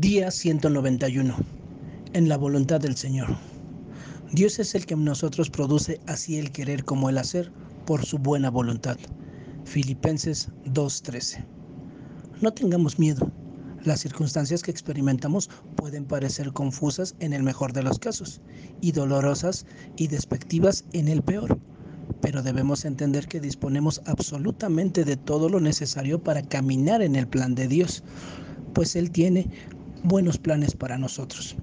Día 191. En la voluntad del Señor. Dios es el que en nosotros produce así el querer como el hacer por su buena voluntad. Filipenses 2.13. No tengamos miedo. Las circunstancias que experimentamos pueden parecer confusas en el mejor de los casos y dolorosas y despectivas en el peor pero debemos entender que disponemos absolutamente de todo lo necesario para caminar en el plan de Dios, pues Él tiene buenos planes para nosotros.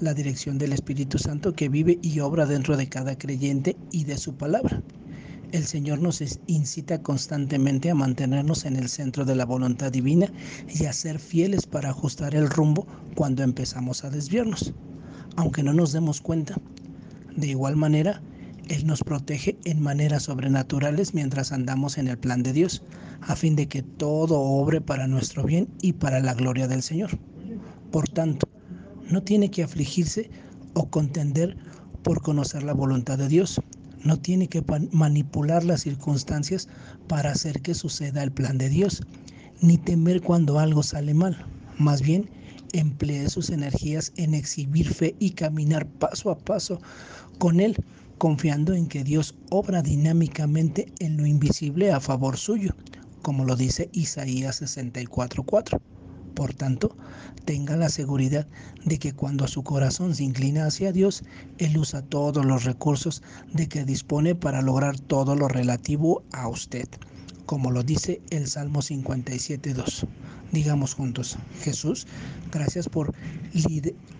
La dirección del Espíritu Santo que vive y obra dentro de cada creyente y de su palabra. El Señor nos incita constantemente a mantenernos en el centro de la voluntad divina y a ser fieles para ajustar el rumbo cuando empezamos a desviarnos, aunque no nos demos cuenta. De igual manera, él nos protege en maneras sobrenaturales mientras andamos en el plan de Dios, a fin de que todo obre para nuestro bien y para la gloria del Señor. Por tanto, no tiene que afligirse o contender por conocer la voluntad de Dios. No tiene que manipular las circunstancias para hacer que suceda el plan de Dios, ni temer cuando algo sale mal. Más bien, emplee sus energías en exhibir fe y caminar paso a paso con Él confiando en que Dios obra dinámicamente en lo invisible a favor suyo, como lo dice Isaías 64:4. Por tanto, tenga la seguridad de que cuando su corazón se inclina hacia Dios, Él usa todos los recursos de que dispone para lograr todo lo relativo a usted, como lo dice el Salmo 57.2. Digamos juntos, Jesús, gracias por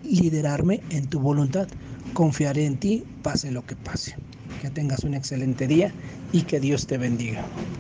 liderarme en tu voluntad Confiaré en ti, pase lo que pase. Que tengas un excelente día y que Dios te bendiga.